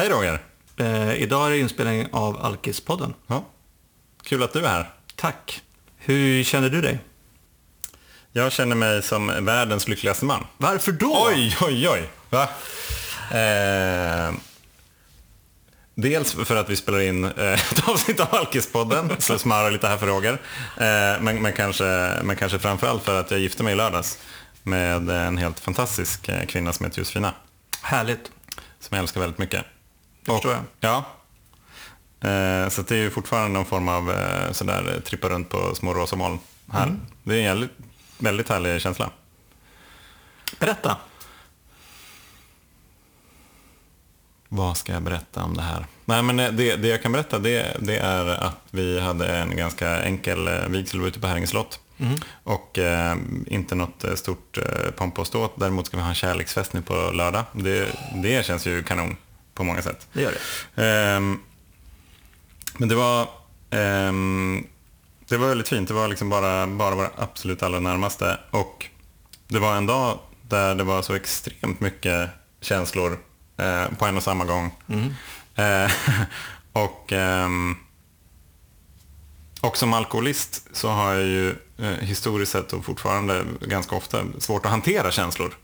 Hej Roger! Eh, idag är det inspelning av Alkispodden. Ja. Kul att du är här. Tack. Hur känner du dig? Jag känner mig som världens lyckligaste man. Varför då? Oj, oj, oj! Va? Eh, dels för att vi spelar in eh, ett avsnitt av Alkispodden, så smarrar lite här för Roger. Eh, men, men, kanske, men kanske framförallt för att jag gifte mig i lördags med en helt fantastisk eh, kvinna som heter Josefina. Härligt. Som jag älskar väldigt mycket. Det förstår jag. Ja. Eh, så det är ju fortfarande någon form av eh, sådär trippa runt på små rosa moln här. Mm. Det är en jävligt, väldigt härlig känsla. Berätta. Vad ska jag berätta om det här? Nej, men eh, det, det jag kan berätta det, det är att vi hade en ganska enkel eh, vigsel ute på Häringe slott. Och eh, inte något eh, stort eh, pomp och ståt. Däremot ska vi ha en kärleksfest nu på lördag. Det, det känns ju kanon på många sätt. Det gör det. Ehm, men det var, ehm, det var väldigt fint. Det var liksom bara, bara våra absolut allra närmaste. Och det var en dag där det var så extremt mycket känslor eh, på en och samma gång. Eh, och, ehm, och som alkoholist så har jag ju eh, historiskt sett och fortfarande ganska ofta svårt att hantera känslor.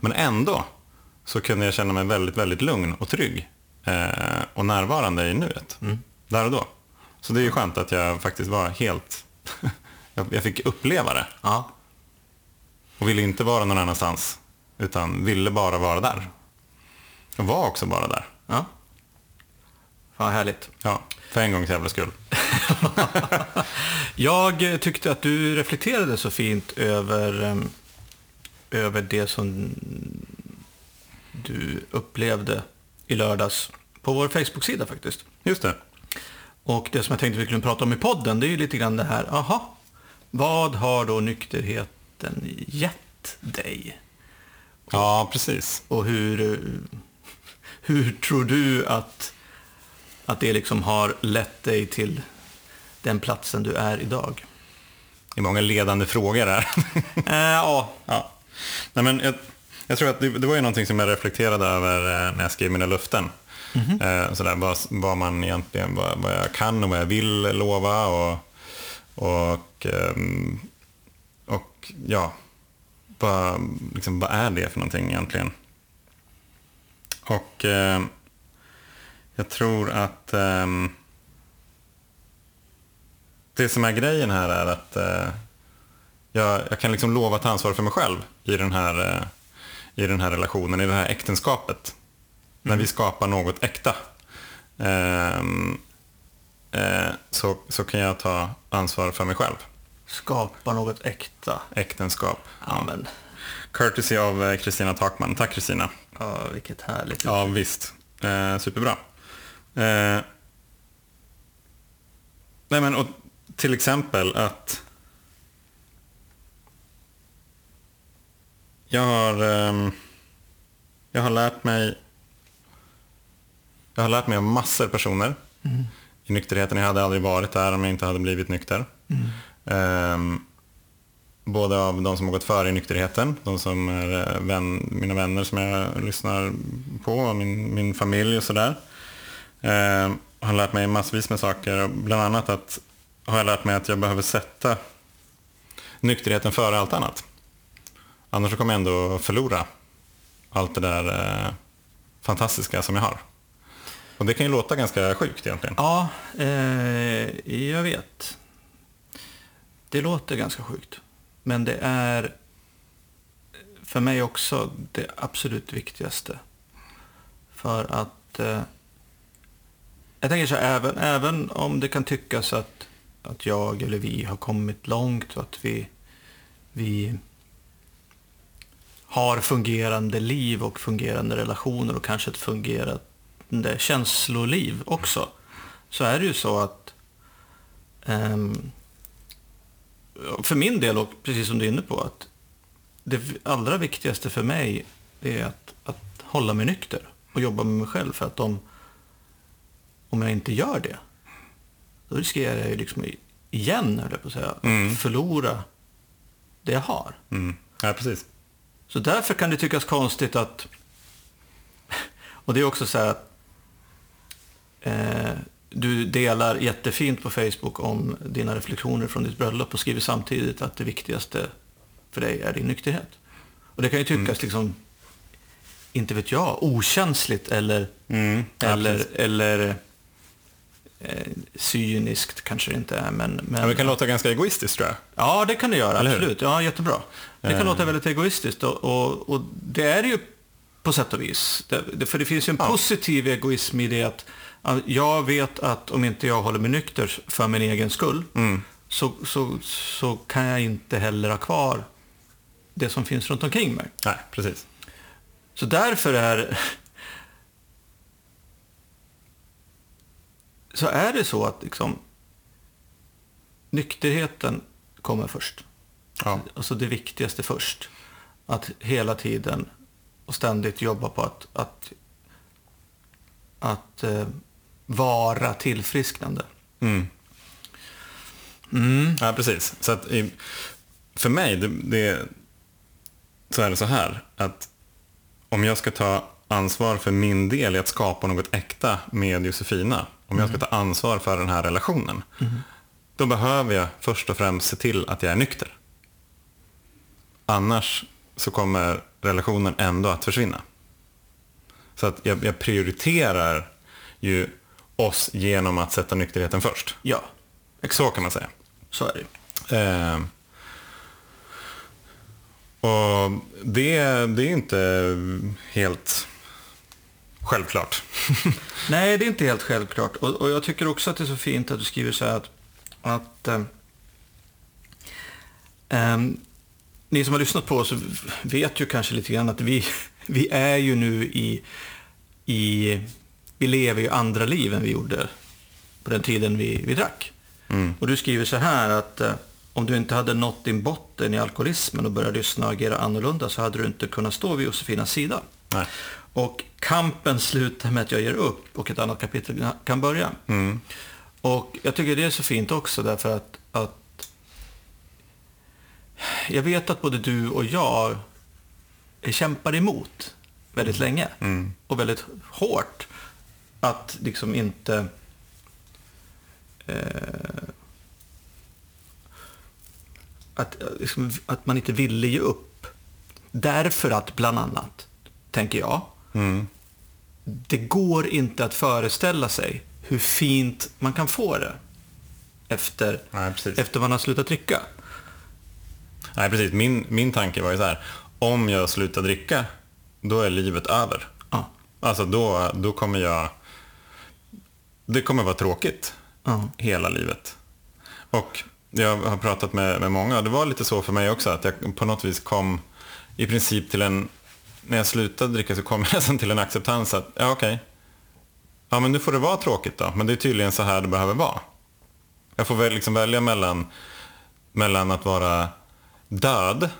Men ändå så kunde jag känna mig väldigt, väldigt lugn och trygg eh, och närvarande i nuet. Där och då. Så det är ju skönt att jag faktiskt var helt... jag, jag fick uppleva det Ja. och ville inte vara någon annanstans. Utan ville bara vara där. Och var också bara där. ja. Fan härligt. Ja, för en gångs jävla skull. Jag eh, tyckte att du reflekterade så fint över, em, över det som du upplevde i lördags på vår Facebook-sida faktiskt. Just det. Och det som jag tänkte vi skulle prata om i podden, det är ju lite grann det här, aha, vad har då nykterheten gett dig? Ja, precis. Och hur, eh, hur tror du att, att det liksom har lett dig till den platsen du är idag? Det är många ledande frågor här. Eh, ja, ja. Nej, men jag, jag tror att det, det var ju någonting som jag reflekterade över eh, när jag skrev mina löften. Eh, sådär, vad, vad man egentligen, vad, vad jag kan och vad jag vill lova och, och, ehm, och ja, vad, liksom, vad är det för någonting egentligen? Och eh, jag tror att ehm, det som är grejen här är att eh, jag, jag kan liksom lova att ta ansvar för mig själv i den här, eh, i den här relationen, i det här äktenskapet. När vi skapar något äkta. Ehm, eh, så, så kan jag ta ansvar för mig själv. skapa något äkta. Äktenskap. Ja, men, Courtesy av eh, Kristina Takman. Tack Kristina. ja, vilket härligt. Ja, visst. Eh, superbra. Eh, nej, men och till exempel att jag har, ehm, jag har lärt mig jag har lärt mig av massor av personer i nykterheten. Jag hade aldrig varit där om jag inte hade blivit nykter. Ehm, både av de som har gått före i nykterheten, de som är eh, vän, mina vänner som jag lyssnar på, och min, min familj och sådär. Eh, har lärt mig massvis med saker. Bland annat att, har jag lärt mig att jag behöver sätta nykterheten före allt annat. Annars kommer jag ändå förlora allt det där eh, fantastiska som jag har. Och det kan ju låta ganska sjukt egentligen. Ja, eh, jag vet. Det låter ganska sjukt. Men det är för mig också det absolut viktigaste. För att eh, jag tänker så här, även, även om det kan tyckas att, att jag eller vi har kommit långt och att vi, vi har fungerande liv och fungerande relationer och kanske ett fungerande känsloliv också. Så är det ju så att ehm, för min del, och precis som du är inne på, att det allra viktigaste för mig är att, att hålla mig nykter och jobba med mig själv. För att om, om jag inte gör det, då riskerar jag ju liksom igen, höll jag på att säga, att förlora det jag har. Mm. Ja, precis. Så därför kan det tyckas konstigt att... Och det är också så här att du delar jättefint på Facebook om dina reflektioner från ditt bröllop och skriver samtidigt att det viktigaste för dig är din nykterhet. Och det kan ju tyckas liksom, inte vet jag, okänsligt eller, Mm. Ja, eller, precis. eller eh, cyniskt kanske det inte är. Men, men, Ja, det kan låta ganska egoistiskt tror jag. Ja, det kan det göra, Eller hur? absolut. Ja, jättebra. Det kan Eh. låta väldigt egoistiskt och, och, och det är det ju på sätt och vis. Det, för det finns ju en Ja. positiv egoism i det att ja, jag vet att om inte jag håller mig nykter för min egen skull Mm. så, så, så kan jag inte heller ha kvar det som finns runt omkring mig. Nej, precis. Så därför är så är det så att liksom, nykterheten kommer först. Ja. Alltså det viktigaste först. Att hela tiden och ständigt jobba på att, att, att eh, vara tillfrisknande. Mm. Mm. Ja, precis. Så att för mig, det, det, så är det så här att om jag ska ta ansvar för min del i att skapa något äkta med Josefina, om jag ska ta ansvar för den här relationen, då behöver jag först och främst se till att jag är nykter. Annars så kommer relationen ändå att försvinna. Så att jag, jag prioriterar ju oss genom att sätta nykterheten först. Ja, Så kan man säga. så är det. Eh, och det, det är inte helt självklart. Nej, det är inte helt självklart. Och, och jag tycker också att det är så fint att du skriver så här att, att ehm, ehm, ni som har lyssnat på oss vet ju kanske lite grann att vi, vi är ju nu i, i, vi lever ju andra liv än vi gjorde på den tiden vi, vi drack. Mm. Och du skriver så här att eh, om du inte hade nått din botten i alkoholismen och börjat lyssna och agera annorlunda så hade du inte kunnat stå vid Josefinas sida. Nej. Och kampen slutar med att jag ger upp och ett annat kapitel kan börja. Mm. Och jag tycker det är så fint också därför att, att jag vet att både du och jag kämpar emot väldigt länge Mm. och väldigt hårt att liksom inte eh, att, liksom, att man inte ville ge upp. Därför att, bland annat, tänker jag, Mm. det går inte att föreställa sig hur fint man kan få det efter, Nej, efter man har slutat dricka. Nej, precis. Min, min tanke var ju så här, om jag slutar dricka, då är livet över. Ja. Alltså då, då kommer jag... Det kommer vara tråkigt Ja. hela livet. Och jag har pratat med, med många och det var lite så för mig också att jag på något vis kom i princip till en... När jag slutade dricka så kom jag nästan till en acceptans att, ja okej. Ja men nu får det vara tråkigt då, men det är tydligen så här det behöver vara. Jag får väl liksom välja mellan, mellan att vara död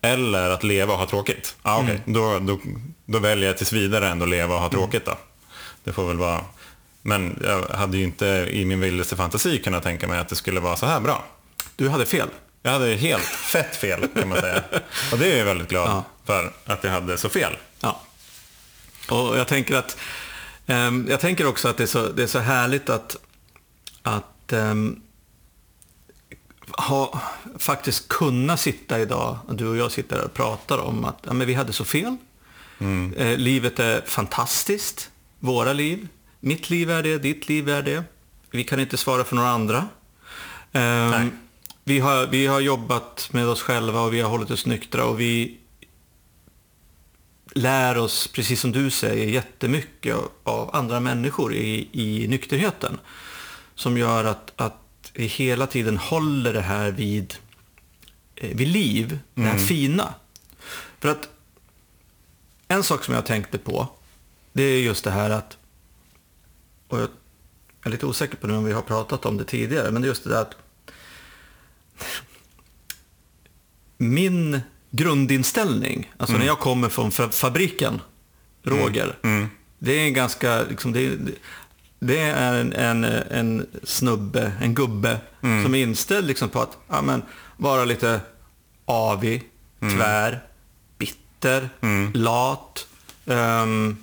eller att leva och ha tråkigt. Ja, okej. Då, då, då väljer jag tills vidare ändå leva och ha tråkigt då. Det får väl vara... Men jag hade ju inte i min vildaste fantasi kunnat tänka mig att det skulle vara så här bra. Du hade fel. Jag hade helt fett fel kan man säga. Och det är jag väldigt glad Ja. för att jag hade så fel. Ja. Och jag tänker att ehm, jag tänker också att det är så, det är så härligt att, att ehm, ha, faktiskt kunna sitta idag, du och jag sitter här och pratar om att ja, men vi hade så fel. Eh, livet är fantastiskt, våra liv. Mitt liv är det, ditt liv är det. Vi kan inte svara för några andra. Nej. Vi, har, vi har jobbat med oss själva och vi har hållit oss nyktra och vi lär oss, precis som du säger, jättemycket av- andra människor i, i nykterheten. Som gör att, att vi hela tiden håller det här vid, eh, vid liv, det här fina. För att en sak som jag tänkte på, det är just det här att, och jag är lite osäker på nu om vi har pratat om det tidigare, men det är just det där att min grundinställning, alltså när jag kommer från fa- fabriken, Roger, det är en ganska, liksom, det, är- det är en, en, en snubbe, en gubbe, som är inställd liksom på att ja, men, vara lite avig, tvär, bitter, lat, ehm,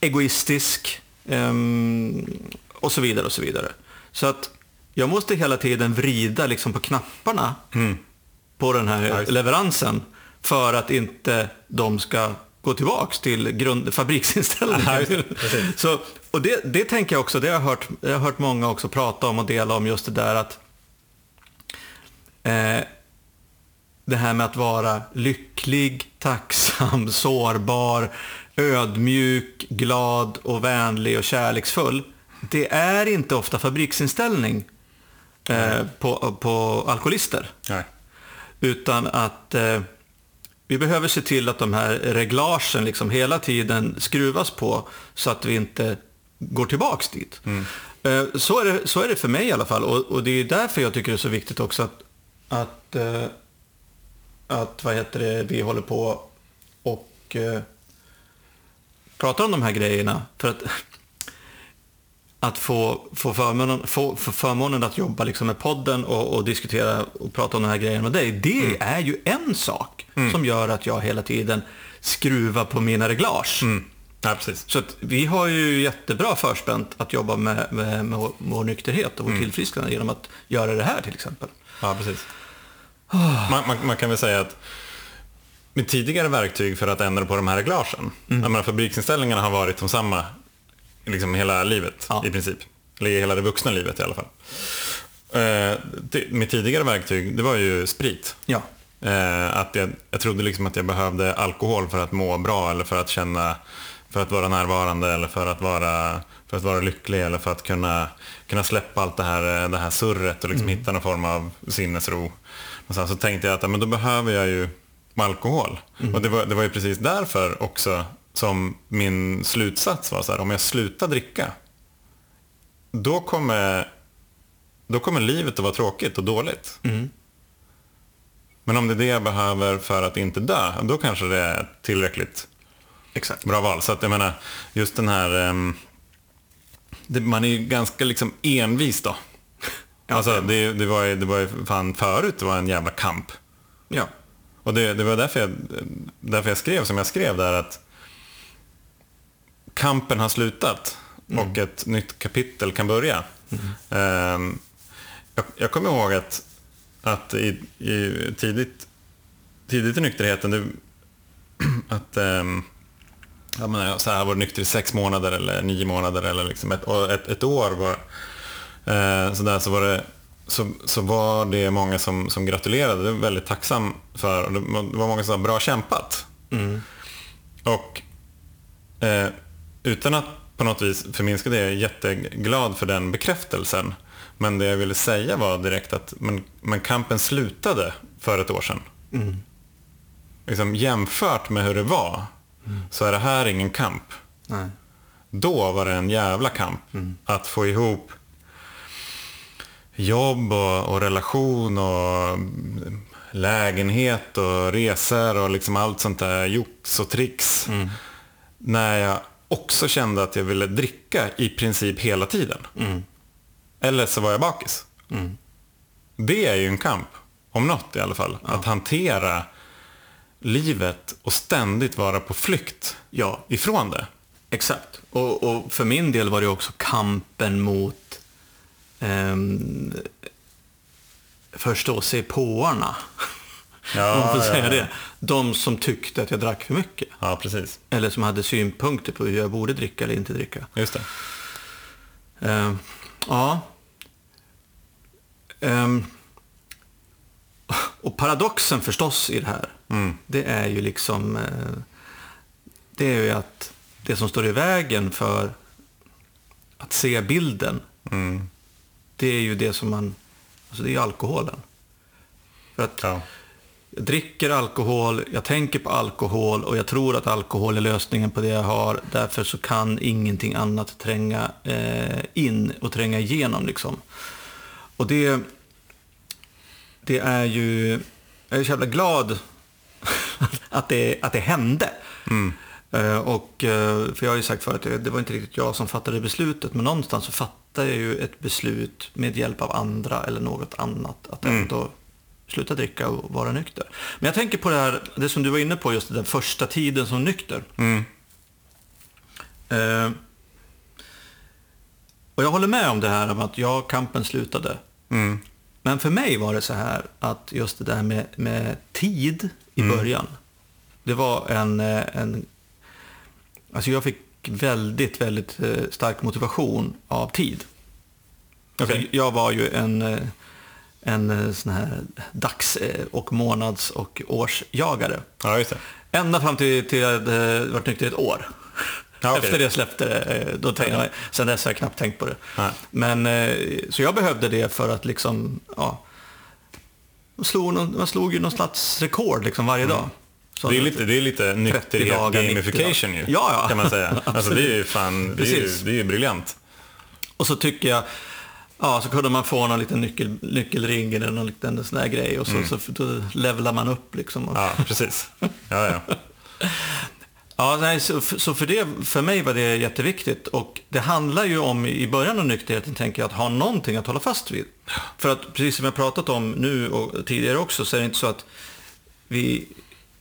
egoistisk, Ehm, och så vidare och så vidare. Så att jag måste hela tiden vrida liksom på knapparna på den här det. leveransen för att inte de ska gå tillbaks till grund. Precis. så, och det, det tänker jag också, det har jag, hört, jag har hört många också prata om och dela om just det där att eh, det här med att vara lycklig, tacksam, sårbar, ödmjuk, glad och vänlig och kärleksfull. Det är inte ofta fabriksinställning eh, på, på alkoholister. Nej. Utan att eh, vi behöver se till att de här reglagen liksom hela tiden skruvas på så att vi inte går tillbaks dit. Eh, så, är det, så är det för mig i alla fall. Och, och det är därför jag tycker det är så viktigt också att, att, eh, att vad heter det, vi håller på och eh, pratar om de här grejerna. För att, att få, få, förmånen, få, få förmånen att jobba liksom med podden och, och diskutera och prata om de här grejerna med dig, det är ju en sak som gör att jag hela tiden skruvar på mina reglage. Mm. Ja, precis. Så vi har ju jättebra förspänt att jobba med, med, med vår, nykterhet och vår tillfrisknande genom att göra det här till exempel. Ja, precis. Man, man, man kan väl säga att med tidigare verktyg för att ändra på de här reglagen. Jag menar, fabriksinställningarna har varit de samma liksom hela livet Ja. i princip. Eller hela det vuxna livet i alla fall. Eh, det, med tidigare verktyg, det var ju sprit. Ja. Eh, att jag, jag trodde liksom att jag behövde alkohol för att må bra eller för att känna, för att vara närvarande eller för att vara, för att vara lycklig eller för att kunna, kunna släppa allt det här, eh, det här surret och liksom hitta någon form av sinnesro. Och sen så tänkte jag att men då behöver jag ju alkohol. Och det var, det var ju precis därför också som min slutsats var så här, om jag slutar dricka, då kommer, då kommer livet att vara tråkigt och dåligt. Men om det är det jag behöver för att inte dö, då kanske det är tillräckligt Exakt. bra val. Så att jag menar, just den här... ehm, det, man är ju ganska liksom envis då. Alltså, det, det, var ju, det var ju fan förut det var en jävla kamp. Ja. Och det, det var därför jag, därför jag skrev som jag skrev där att kampen har slutat och ett nytt kapitel kan börja. Ehm, jag, jag kommer ihåg att, att i, i tidigt, tidigt i nykterheten, det, att ehm, jag menar, så här, jag varit nykter i sex månader eller nio månader eller liksom ett, ett, ett år var, eh, så, där, så var det så, så var det många som, som gratulerade. Det var väldigt tacksam för. Det var var många som sa bra kämpat. Och eh, utan att på något vis förminska det, jag är jätteglad för den bekräftelsen. Men det jag ville säga var direkt att men, men kampen slutade för ett år sedan. Liksom, jämfört med hur det var så är det här ingen kamp. Nej. Då var det en jävla kamp att få ihop jobb och, och relation och mm, lägenhet och resor och liksom allt sånt där jox och tricks. När jag också kände att jag ville dricka i princip hela tiden. Eller så var jag bakis. Det är ju en kamp, om något i alla fall. Att hantera livet och ständigt vara på flykt Ja, ifrån det. Exakt. Och, och för min del var det också kampen mot um, förståsigpåarna. Ja, Om man får ja, säga ja. det. De som tyckte att jag drack för mycket. Ja, precis. Eller som hade synpunkter på hur jag borde dricka eller inte dricka. Just det. Ehm, ja. Ehm, och paradoxen förstås i det här, det är ju liksom eh, det är ju att det som står i vägen för att se bilden, det är ju det som man, alltså det är ju alkoholen. För att Ja. Jag dricker alkohol, jag tänker på alkohol och jag tror att alkohol är lösningen på det jag har. Därför så kan ingenting annat tränga eh, in och tränga igenom. Liksom. Och det, det är ju... Jag är så jävla glad att det, att det hände. Eh, och, eh, för jag har ju sagt förut att det- var inte riktigt jag som fattade beslutet, men någonstans så fattade jag ju ett beslut med hjälp av andra eller något annat. Att ändå sluta dricka och vara nykter. Men jag tänker på det här, det som du var inne på, just den första tiden som nykter. Eh, Och jag håller med om det här om att ja, kampen slutade. Mm. Men för mig var det så här att just det där med, med tid i Mm. början. Det var en, eh, en... Alltså jag fick väldigt, väldigt eh, stark motivation av tid. Alltså Okej. Jag var ju en, eh, en eh, sån här dags eh, och månads och årsjagare. Ja, just det. Ända fram till, till jag hade varit nykter i ett år. Ja. Efter det släppte det. eh, Då tänkte jag, sen dess har jag knappt tänkt på det. Nej. Men, eh, så jag behövde det för att liksom, ja. Man slog, någon- man slog ju någon slags rekord liksom varje dag. Så Mm. Det är att- lite, det är lite nykterhet dagar, 90 gamification ju. Ja, ja. Kan man säga. Alltså det är ju fan, det är ju, det är ju briljant. Och så tycker jag, ja så kunde man få någon liten nyckel, nyckelring eller någon liten sån där grej och så, så då levlar man upp liksom. Mm. Ja, precis. Ja, ja. Ja, nej, så, så för, det, för mig var det jätteviktigt. Och det handlar ju om, i början av nykterheten, tänker jag, att ha någonting att hålla fast vid. För att precis som jag pratat om nu och tidigare också, så är det inte så att vi,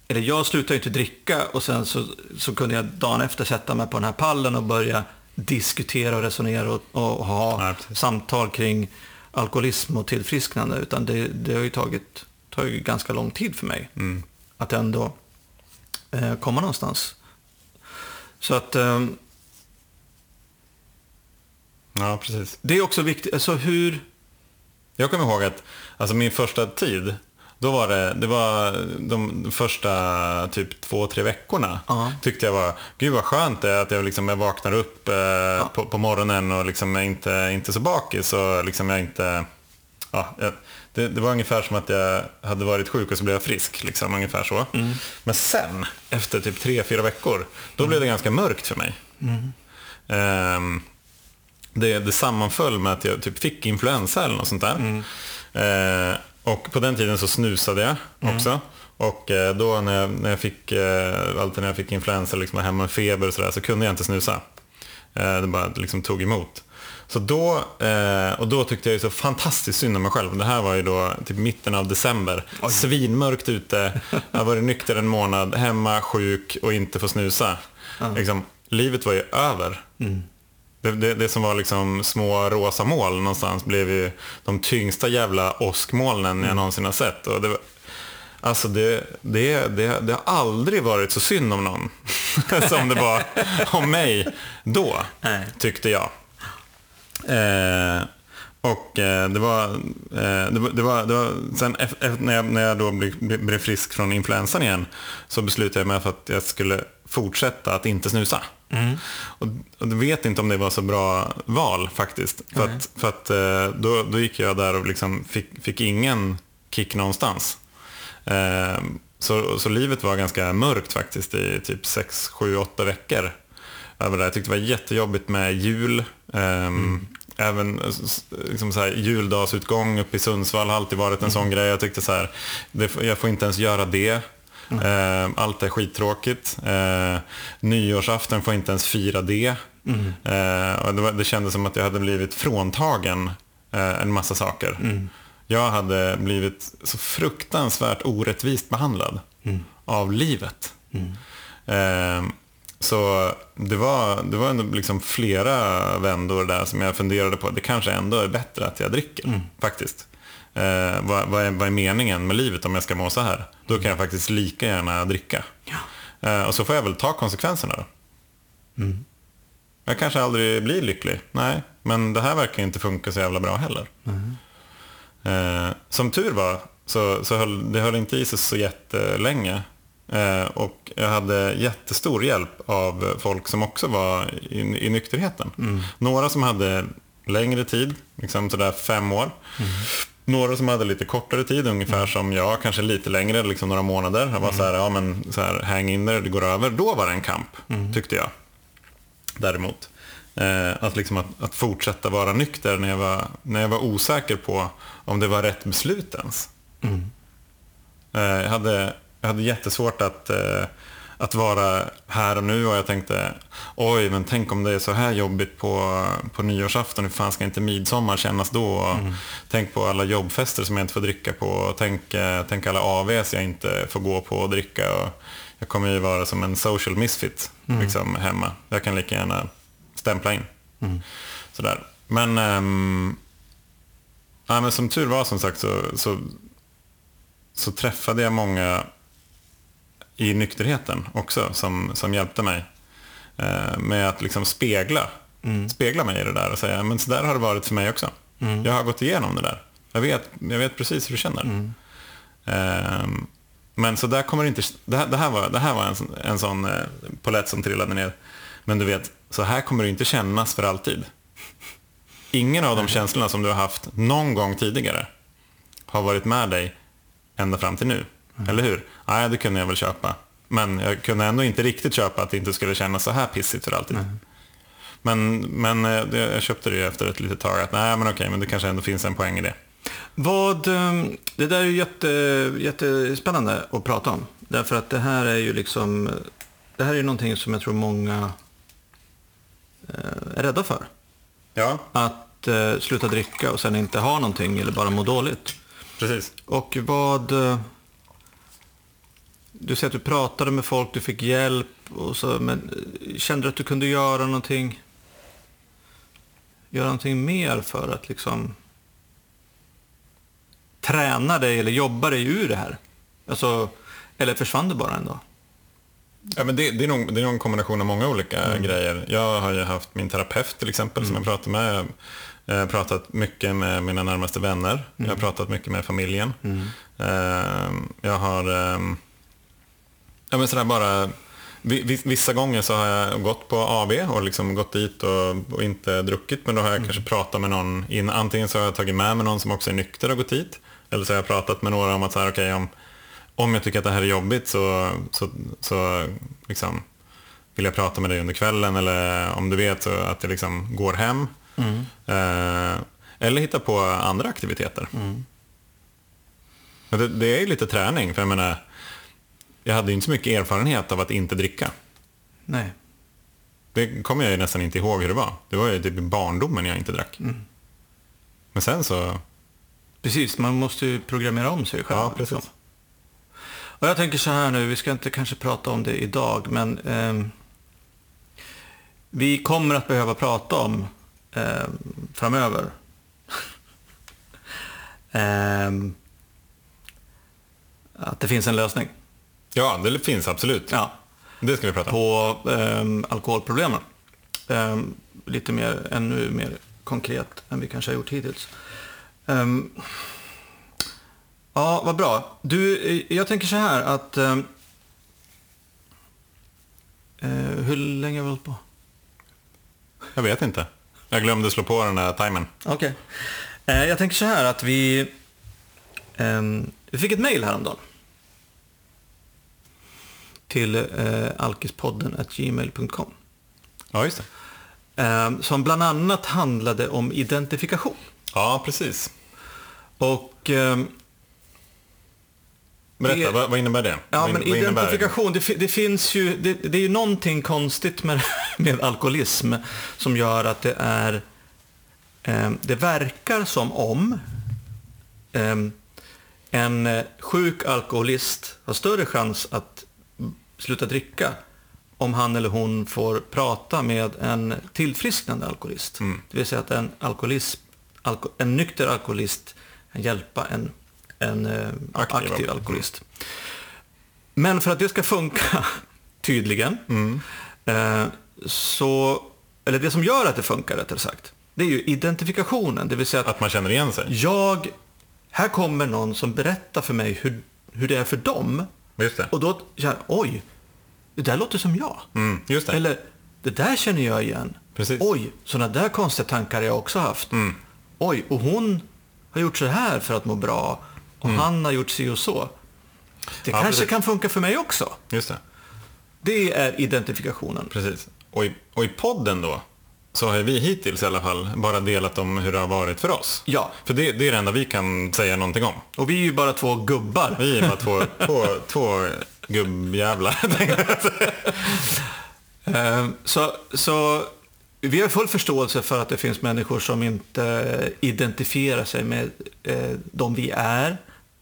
eller jag slutade ju inte dricka och sen så, så kunde jag dagen efter sätta mig på den här pallen och börja diskutera och resonera och, och ha Ja, samtal kring alkoholism och tillfrisknande. Utan det, det har ju tagit, tagit ganska lång tid för mig Mm. att ändå eh, komma någonstans. Så att eh, ja, precis. det är också viktigt, alltså hur... Jag kommer ihåg att alltså min första tid, då var det, det var de första typ två, tre veckorna Ja. tyckte jag var, gud vad skönt det är att jag, liksom, jag vaknar upp eh, på, på morgonen och liksom är inte, inte så bakis och liksom jag inte, ja, jag, det, det var ungefär som att jag hade varit sjuk och så blev jag frisk, liksom, ungefär så. Men sen, efter typ tre, fyra veckor, då blev det ganska mörkt för mig. Ehm, det, det sammanföll med att jag typ fick influensa eller något sånt där. Eh, och på den tiden så snusade jag också. Och eh, då när jag, när jag fick, eh, alltid när jag fick influensa, liksom var hemma med feber och sådär, så kunde jag inte snusa. Eh, det bara liksom tog emot. Så då, och då tyckte jag ju så fantastiskt synd om mig själv. Det här var ju då typ mitten av december. Svinmörkt ute, jag har varit nykter en månad, hemma, sjuk och inte få snusa. Liksom, livet var ju över. Det, det, det som var liksom små rosa moln någonstans blev ju de tyngsta jävla åskmolnen jag någonsin har sett. Och det, var- alltså det, det, det, det har aldrig varit så synd om någon som det var om mig då, Nej. tyckte jag. Eh, och eh, det var, eh, det var, det var, det var sen eff- när jag, när jag då blev frisk från influensan igen så beslutade jag mig för att jag skulle fortsätta att inte snusa. Och, och jag vet inte om det var så bra val faktiskt. För att, för att eh, då, då gick jag där och liksom fick, fick ingen kick någonstans. Eh, så, så livet var ganska mörkt faktiskt i typ 6, 7, 8 veckor. Över det. Jag tyckte det var jättejobbigt med jul. Ehm, Även eh, s- liksom så här, juldagsutgång uppe i Sundsvall har alltid varit en sån grej. Jag tyckte så här, det, jag får inte ens göra det. Ehm, allt är skittråkigt. Uh, nyårsafton får inte ens fira det. Eh, och det, var, det kändes som att jag hade blivit fråntagen eh, en massa saker. Jag hade blivit så fruktansvärt orättvist behandlad av livet. Ehm, så det var, det var ändå liksom flera vändor där som jag funderade på. Det kanske ändå är bättre att jag dricker, faktiskt. Eh, vad, vad, är, vad är meningen med livet om jag ska må så här? Då kan jag faktiskt lika gärna dricka. Eh, och så får jag väl ta konsekvenserna då. Jag kanske aldrig blir lycklig, nej. Men det här verkar inte funka så jävla bra heller. Eh, som tur var så, så höll det höll inte i sig så jättelänge. Eh, och jag hade jättestor hjälp av folk som också var i, i nykterheten. Några som hade längre tid, liksom sådär fem år. Några som hade lite kortare tid, ungefär som jag, kanske lite längre, liksom några månader. Jag var så här, ja men så här, hang in there, det går över. Då var det en kamp, tyckte jag. Däremot. Eh, att, liksom att, att fortsätta vara nykter när jag, var, när jag var osäker på om det var rätt beslut ens. Eh, jag, hade, jag hade jättesvårt att, eh, att vara här och nu och jag tänkte oj, men tänk om det är så här jobbigt på, på nyårsafton, hur fan ska inte midsommar kännas då? Och Tänk på alla jobbfester som jag inte får dricka på tänk, eh, tänk alla AVs jag inte får gå på och dricka. Och jag kommer ju vara som en social misfit liksom, hemma. Jag kan lika gärna stämpla in. Sådär. Men, ehm, ja, men som tur var som sagt så, så, så träffade jag många i nykterheten också som, som hjälpte mig eh, med att liksom spegla, spegla mig i det där och säga men så där har det varit för mig också. Jag har gått igenom det där. Jag vet, jag vet precis hur du känner. Ehm, men så där kommer det inte, det här, det här var, det här var en, en sån eh, polett som trillade ner. Men du vet, så här kommer det inte kännas för alltid. Ingen av de känslorna som du har haft någon gång tidigare har varit med dig ända fram till nu. Eller hur? Nej, det kunde jag väl köpa. Men jag kunde ändå inte riktigt köpa att det inte skulle kännas så här pissigt för alltid. Men, men eh, jag köpte det ju efter ett litet tag att nej men okej, men det kanske ändå finns en poäng i det. Vad, eh, det där är ju jätte, jättespännande att prata om. Därför att det här är ju liksom, det här är ju någonting som jag tror många eh, är rädda för. Ja, Att eh, sluta dricka och sen inte ha någonting eller bara må dåligt. precis. Och vad... Du säger att du pratade med folk, du fick hjälp och så, men eh, kände du att du kunde göra någonting, göra någonting mer för att liksom träna dig eller jobba dig ur det här? Alltså, eller försvann det bara en dag? Ja, men det, det, är nog, det är nog en kombination av många olika grejer. Jag har ju haft min terapeut till exempel som jag pratar med. Jag har pratat mycket med mina närmaste vänner. Jag har pratat mycket med familjen. Eh, Jag har... Ja, men sådär bara... vi- vi- Vissa gånger så har jag gått på AB och liksom gått dit och, och inte druckit. Men då har jag kanske pratat med någon. In, antingen så har jag tagit med mig någon som också är nykter och gått dit. Eller så har jag pratat med några om att så här, okej, om, om jag tycker att det här är jobbigt så, så, så liksom, vill jag prata med dig under kvällen eller om du vet så att jag liksom går hem. Eh, eller hitta på andra aktiviteter. Men det, det är ju lite träning, för jag menar, jag hade ju inte så mycket erfarenhet av att inte dricka. Nej. Det kommer jag ju nästan inte ihåg hur det var. Det var ju typ i barndomen jag inte drack. Men sen så, Precis, man måste ju programmera om sig själv. ja precis. liksom. Och jag tänker så här nu, vi ska inte kanske prata om det idag, men ehm, vi kommer att behöva prata om ehm, framöver. Ehm, att det finns en lösning Ja, det finns absolut. ja, Det ska vi prata om. på ehm, alkoholproblemen. Ehm, lite mer, ännu mer konkret än vi kanske har gjort hittills. Ehm, ja, vad bra. Du, eh, jag tänker så här att... ehm, eh, hur länge har vi hållit på? Jag vet inte. Jag glömde slå på den där timern. Okej. Eh, jag tänker så här att vi... ehm, vi fick ett mejl häromdagen. Till eh, alkispodden gmail.com. Ja, just det. Eh, som bland annat handlade om identifikation. Ja, precis. Och ehm, Berätta, Det- vad, vad innebär det? ja, vad, men vad identifikation, det, det finns ju, det, det är ju någonting konstigt med, med alkoholism som gör att det är, ehm, det verkar som om ehm, en eh, sjuk alkoholist har större chans att sluta dricka om han eller hon får prata med en tillfrisknande alkoholist. Det vill säga att en, alkoholism, alko, en nykter alkoholist kan hjälpa en, en eh, Aktiv aktiv, alkoholist. alkoholist. Men för att det ska funka, tydligen, eh, så, eller det som gör att det funkar rättare sagt, det är ju identifikationen. Det vill säga att Att man känner igen sig? jag, här kommer någon som berättar för mig hur, hur det är för dem. Just det. Och då känner jag, oj, det där låter som jag. Mm, just det. Eller, det där känner jag igen. Precis. Oj, sådana där konstiga tankar har jag också haft. Mm. Oj, och hon har gjort så här för att må bra. Och han har gjort si och så. Det Mm. Ja, kanske precis. kan funka för mig också. Just det. Det är identifikationen. Precis. Och i, och i podden då, så har vi hittills i alla fall bara delat om hur det har varit för oss. Ja. För det, det är det enda vi kan säga någonting om. Och vi är ju bara två gubbar. Vi är bara två, två, två gubbjävlar. Eh, Så, så vi har full förståelse för att det finns människor som inte identifierar sig med eh, de vi är,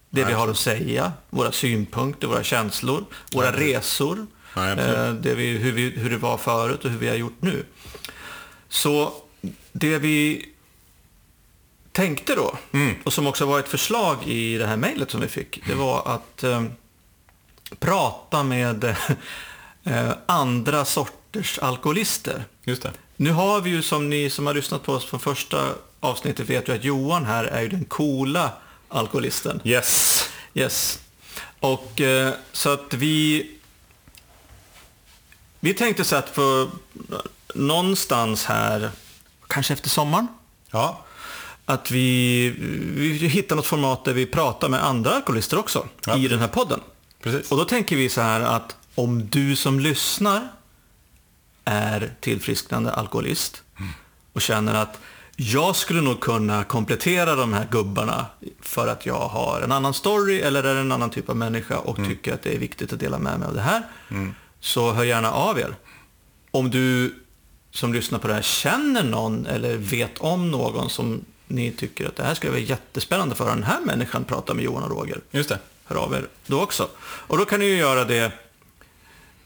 det vi Nej. har att säga, våra synpunkter, våra känslor, våra Nej, resor, Nej, eh, det vi, hur, vi, hur det var förut och hur vi har gjort nu. Så det vi tänkte då, och som också var ett förslag i det här mejlet som vi fick, det var att eh, prata med eh, andra sorters alkoholister. Just det. Nu har vi ju, som ni som har lyssnat på oss från första avsnittet vet ju att Johan här är ju den coola alkoholisten. Yes. Yes. Och eh, så att vi... Vi tänkte så att på någonstans här, kanske efter sommaren, Ja. att vi, vi hittar något format där vi pratar med andra alkoholister också Ja, i den här podden. Precis. Och då tänker vi så här att om du som lyssnar är tillfrisknande alkoholist och känner att jag skulle nog kunna komplettera de här gubbarna för att jag har en annan story eller är en annan typ av människa och tycker att det är viktigt att dela med mig av det här. Så hör gärna av er. Om du som lyssnar på det här känner någon eller vet om någon som ni tycker att det här skulle vara jättespännande för den här människan prata med Johan och Roger Just det. hör av er då också. Och då kan ni ju göra det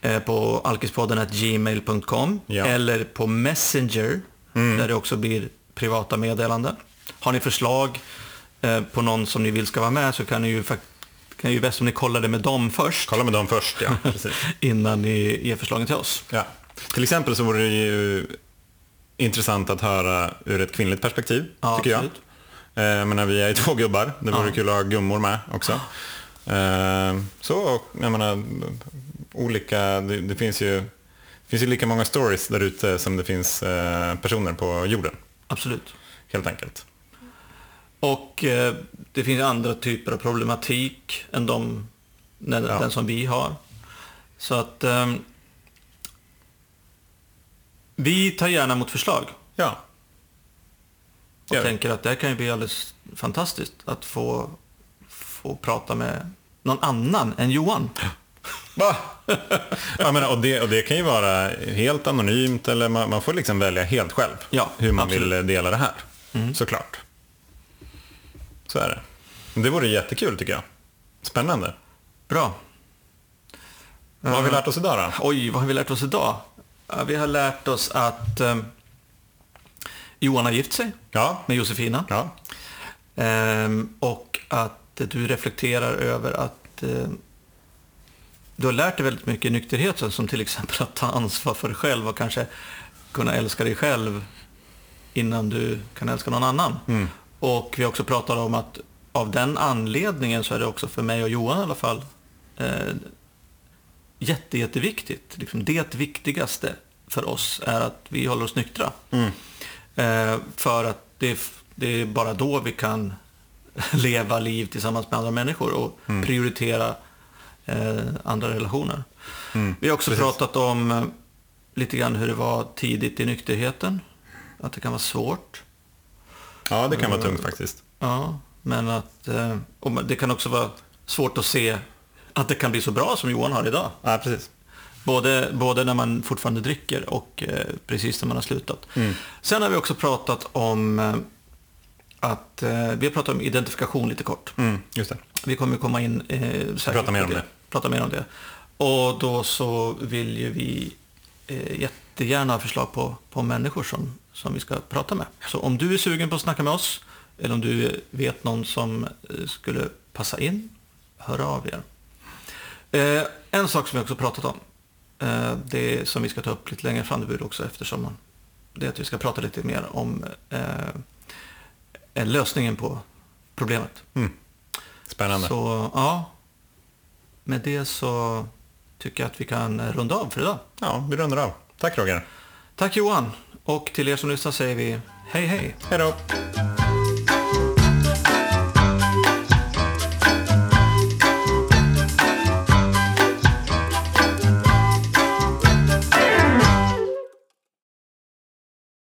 eh, på alkispodden gmail.com Ja. eller på Messenger där det också blir privata meddelanden. Har ni förslag eh, på någon som ni vill ska vara med så kan ni ju fak- kan ju bäst om ni kollar det med dem först Kolla med dem först, ja. Innan ni ger förslagen till oss. Ja. Till exempel så vore det ju intressant att höra ur ett kvinnligt perspektiv, Ja, tycker jag. absolut. Eh, Jag menar, vi är ju två gubbar. Det vore Ja. kul att ha gummor med också. Eh, Så, och jag menar, olika, det, det finns ju det finns ju lika många stories där ute som det finns eh, personer på jorden, Absolut. helt enkelt. Och eh, det finns andra typer av problematik än de, den, Ja. den som vi har. Så att ehm, vi tar gärna emot förslag Ja. och vi. tänker att det här kan ju bli alldeles fantastiskt att få, få prata med någon annan än Johan. Va? jag menar, och, det, och det kan ju vara helt anonymt eller man, man får liksom välja helt själv Ja, hur man absolut. Mm. vill dela det här. Såklart. Så är det. Det vore jättekul tycker jag. Spännande. Bra. Vad har vi lärt oss idag då? Oj, vad har vi lärt oss idag? Vi har lärt oss att ehm, Johan har gift sig Ja. med Josefina. Ja. Ehm, och att du reflekterar över att ehm, du har lärt dig väldigt mycket i nykterheten, som till exempel att ta ansvar för dig själv och kanske kunna älska dig själv innan du kan älska någon annan. Och vi har också pratat om att av den anledningen så är det också för mig och Johan i alla fall eh, jätte, jätteviktigt. Liksom det viktigaste för oss är att vi håller oss nyktra. Eh, för att det, det är bara då vi kan leva liv tillsammans med andra människor och prioritera eh, andra relationer. Vi har också precis. pratat om eh, lite grann hur det var tidigt i nykterheten. Att det kan vara svårt. ja, det kan vara tungt faktiskt. Ja, men att eh, och det kan också vara svårt att se att det kan bli så bra som Johan har idag. Ja, precis. Både, både när man fortfarande dricker och eh, precis när man har slutat. Sen har vi också pratat om eh, att eh, vi har pratat om identifikation lite kort. Mm, just det. Vi kommer komma in eh, säkert Prata mer om det. Prata mer om det. Och då så vill ju vi eh, jättegärna ha förslag på, på människor som, som vi ska prata med. Så om du är sugen på att snacka med oss eller om du vet någon som eh, skulle passa in, hör av er. Eh, en sak som vi också pratat om, eh, det som vi ska ta upp lite längre fram, det blir också efter sommaren, det är att vi ska prata lite mer om eh, lösningen på problemet. Spännande. Så ja, med det så tycker jag att vi kan runda av för idag. Ja, vi rundar av. Tack Roger. Tack Johan, och till er som lyssnar säger vi hej hej. Hej då.